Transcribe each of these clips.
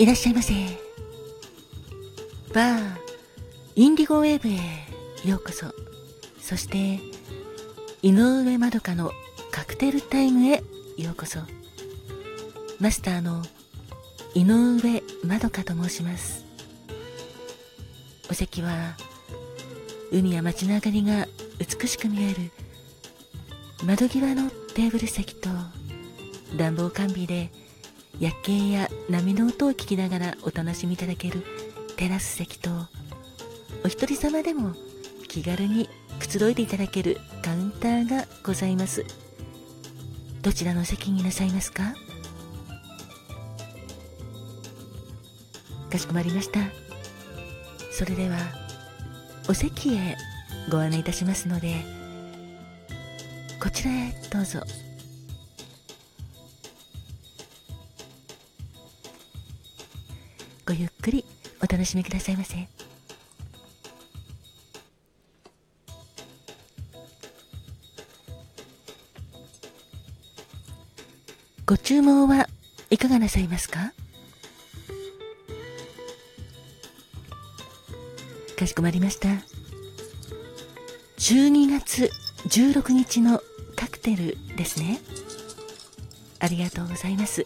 いらっしゃいませ。バーインディゴウェーブへようこそ。そして井上まどかのカクテルタイムへようこそ。マスターの井上まどかと申します。お席は海や街の明かりが美しく見える窓際のテーブル席と暖房完備で夜景や波の音を聞きながらお楽しみいただけるテラス席とお一人様でも気軽にくつろいでいただけるカウンターがございます。どちらの席になさいますか？かしこまりました。それではお席へご案内いたしますのでこちらへどうぞ。ごゆっくりお楽しみくださいませ。ご注文はいかがなさいますか？かしこまりました。12月16日のカクテルですね。ありがとうございます。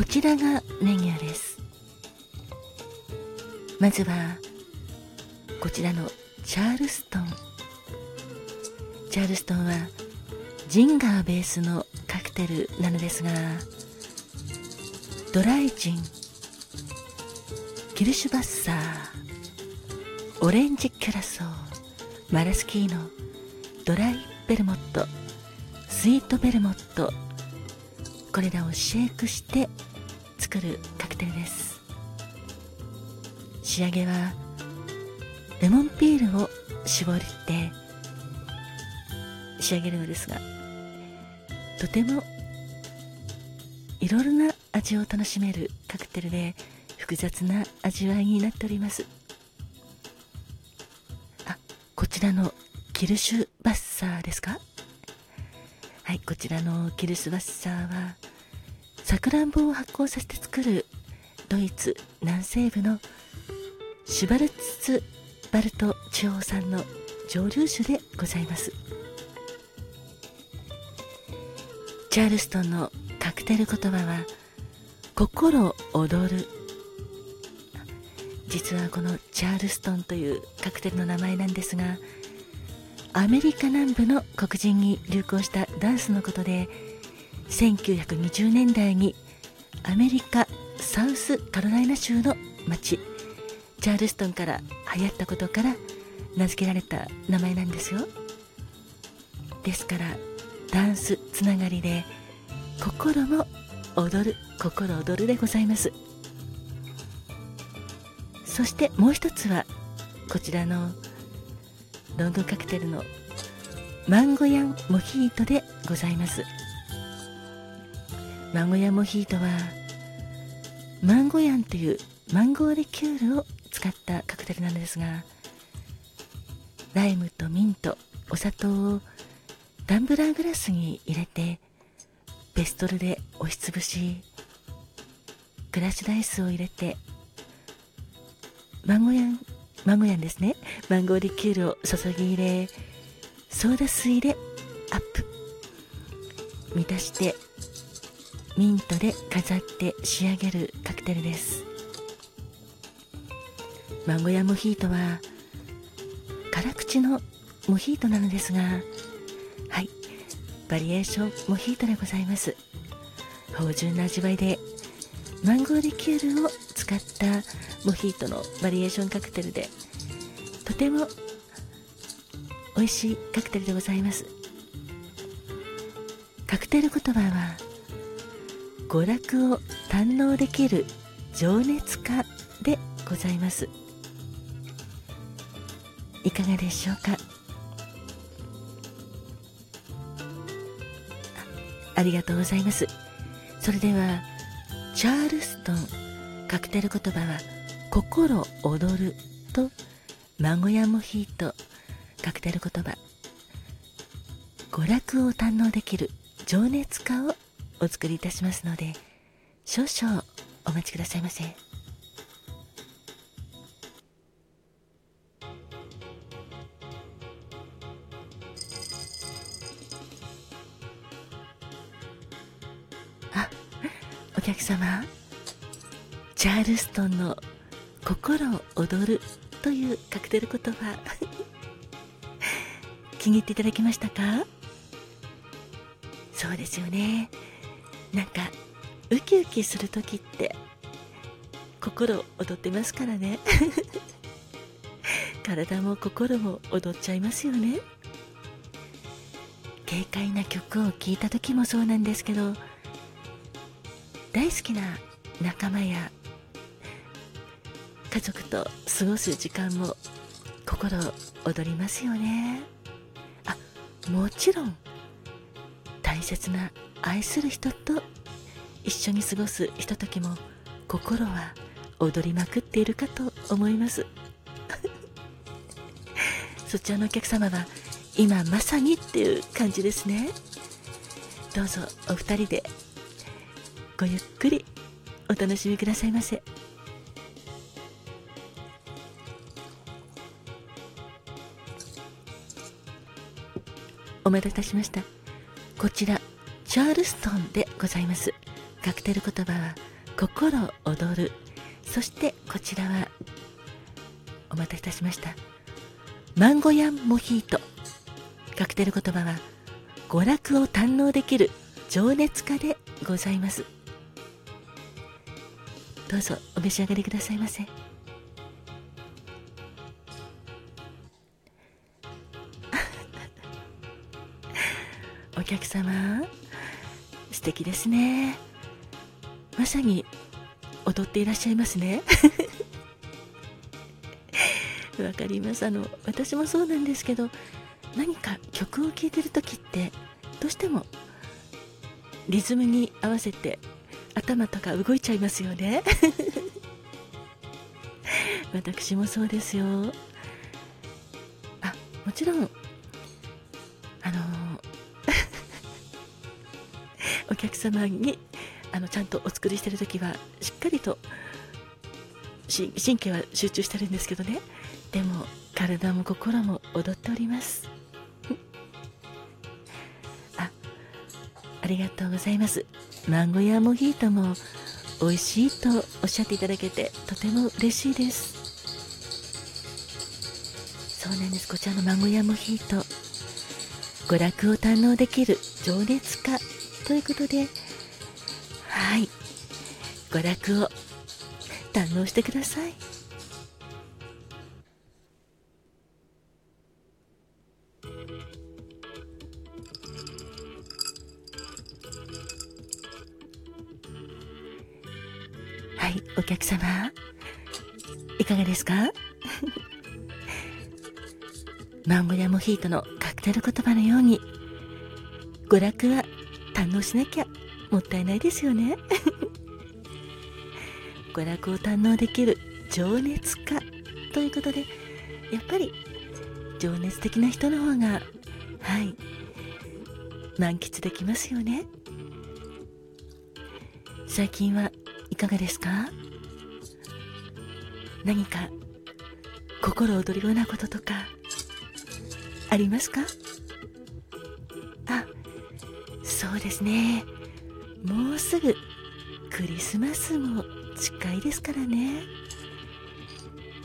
こちらがメニューです。まずはこちらのチャールストン。チャールストンはジンガーベースのカクテルなのですがドライジンキルシュバッサーオレンジキュラソーマラスキーノドライベルモットスイートベルモットこれらをシェイクして作るカクテルです。仕上げはレモンピールを絞って仕上げるのですがとてもいろいろな味を楽しめるカクテルで複雑な味わいになっております。あこちらのキルシュバッサーですか？はいこちらのキルスバッサーはさくらんぼを発酵させて作るドイツ南西部のシュバルツバルト地方産の蒸留酒でございます。チャールストンのカクテル言葉は心躍る。実はこのチャールストンというカクテルの名前なんですがアメリカ南部の黒人に流行したダンスのことで1920年代にアメリカサウスカロライナ州の町。チャールストンから流行ったことから名付けられた名前なんですよ。ですからダンスつながりで心も踊る心躍るでございます。そしてもう一つはこちらのロンドンカクテルのマンゴヤンモヒートでございます。マンゴヤモヒートはマンゴヤンというマンゴーリキュールを使ったカクテルなんですがライムとミントお砂糖をダンブラーグラスに入れてベストルで押しつぶしクラッシュダイスを入れてマンゴヤンマンゴヤンですね。マンゴーリキュールを注ぎ入れソーダ水でアップ。満たしてミントで飾って仕上げるカクテルです。マンゴヤモヒートは辛口のモヒートなのですがはいバリエーションモヒートでございます。芳醇な味わいでマンゴーリキュールを使ったモヒートのバリエーションカクテルでとても美味しいカクテルでございます。カクテル言葉は娯楽を堪能できる情熱家でございます。いかがでしょうか？ありがとうございます。それではチャールストンカクテル言葉は心躍るとマンゴヤモヒートカクテル言葉。娯楽を堪能できる情熱家をお作りいたしますので少々お待ちくださいませ。あお客様チャールストンの「心躍る」というカクテル言葉 気に入っていただけましたか？そうですよね。なんかウキウキする時って心躍ってますからね。体も心も踊っちゃいますよね。軽快な曲を聴いた時もそうなんですけど大好きな仲間や家族と過ごす時間も心躍りますよね。あもちろん大切な愛する人と一緒に過ごすひとときも心は踊りまくっているかと思います。そちらのお客様は今まさにっていう感じですね。どうぞお二人でごゆっくりお楽しみくださいませ。お待たせいたしました。こちらチャールストンでございます。カクテル言葉は心躍る。そしてこちらはお待たせいたしました。マンゴヤンモヒート。カクテル言葉は娯楽を堪能できる。情熱家でございます。どうぞお召し上がりくださいませ。お客様。素敵ですね。まさに踊っていらっしゃいますね。わかります。あの私もそうなんですけど何か曲を聴いてる時ってどうしてもリズムに合わせて頭とか動いちゃいますよね。私もそうですよ。あもちろんあの客様にあのちゃんとお作りしてる時はしっかりと神経は集中してるんですけどね。でも体も心も踊っております。あありがとうございます。マンゴーモヒートも美味しいとおっしゃっていただけてとても嬉しいです。そうなんです。こちらのマンゴーモヒート。娯楽を堪能できる情熱家。ということで。はい。娯楽を堪能してください。はいお客様。いかがですか？マンゴーやモヒートのカクテル言葉のように。娯楽は堪能しなきゃもったいないですよね。娯楽を堪能できる情熱家ということでやっぱり情熱的な人の方がはい満喫できますよね。最近はいかがですか？何か心躍るようなこととかありますか？そうですね。もうすぐクリスマスも近いですからね。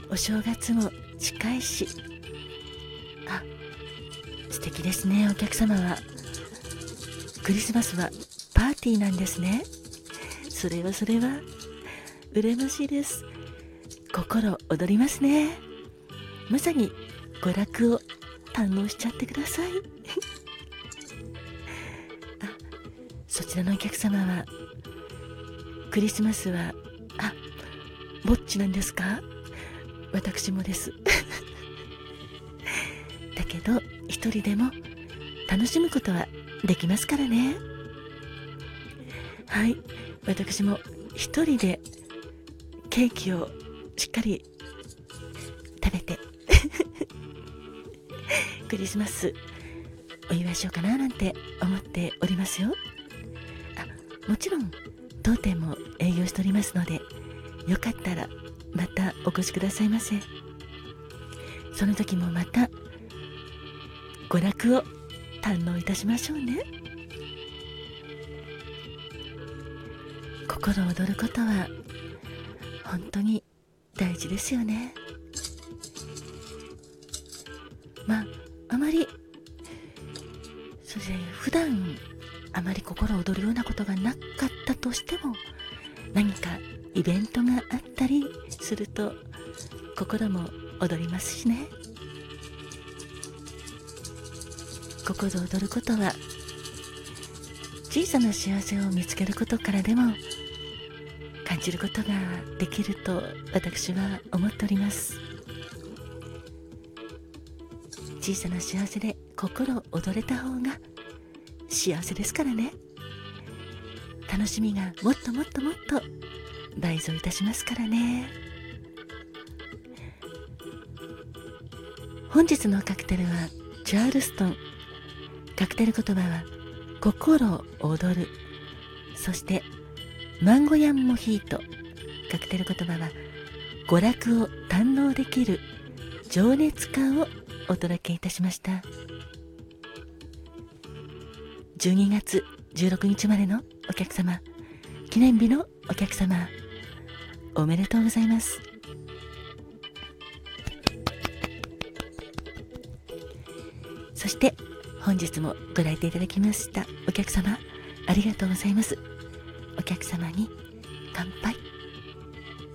お正月も近いし。あ素敵ですねお客様は。クリスマスはパーティーなんですね。それはそれは。羨ましいです。心躍りますね。まさに娯楽を堪能しちゃってください。ちらのお客様はクリスマスはあぼっちなんですか？私もです。だけど一人でも楽しむことはできますからね。はい。私も一人でケーキをしっかり食べて クリスマスお祝いしようかななんて思っておりますよ。もちろん当店も営業しておりますのでよかったらまたお越しくださいませ。その時もまた娯楽を堪能いたしましょうね。心躍ることは本当に大事ですよね。まああまりと心も踊りますしね。心躍ることは小さな幸せを見つけることからでも感じることができると私は思っております。小さな幸せで心躍れた方が幸せですからね。楽しみがもっともっともっと倍増いたしますからね。本日のカクテルはチャールストン。カクテル言葉は心躍る。そしてマンゴヤンモヒート。カクテル言葉は娯楽を堪能できる情熱家をお届けいたしました。12月16日までのお客様。記念日のお客様。おめでとうございます。本日もご来店いただきましたお客様ありがとうございます。お客様に乾杯。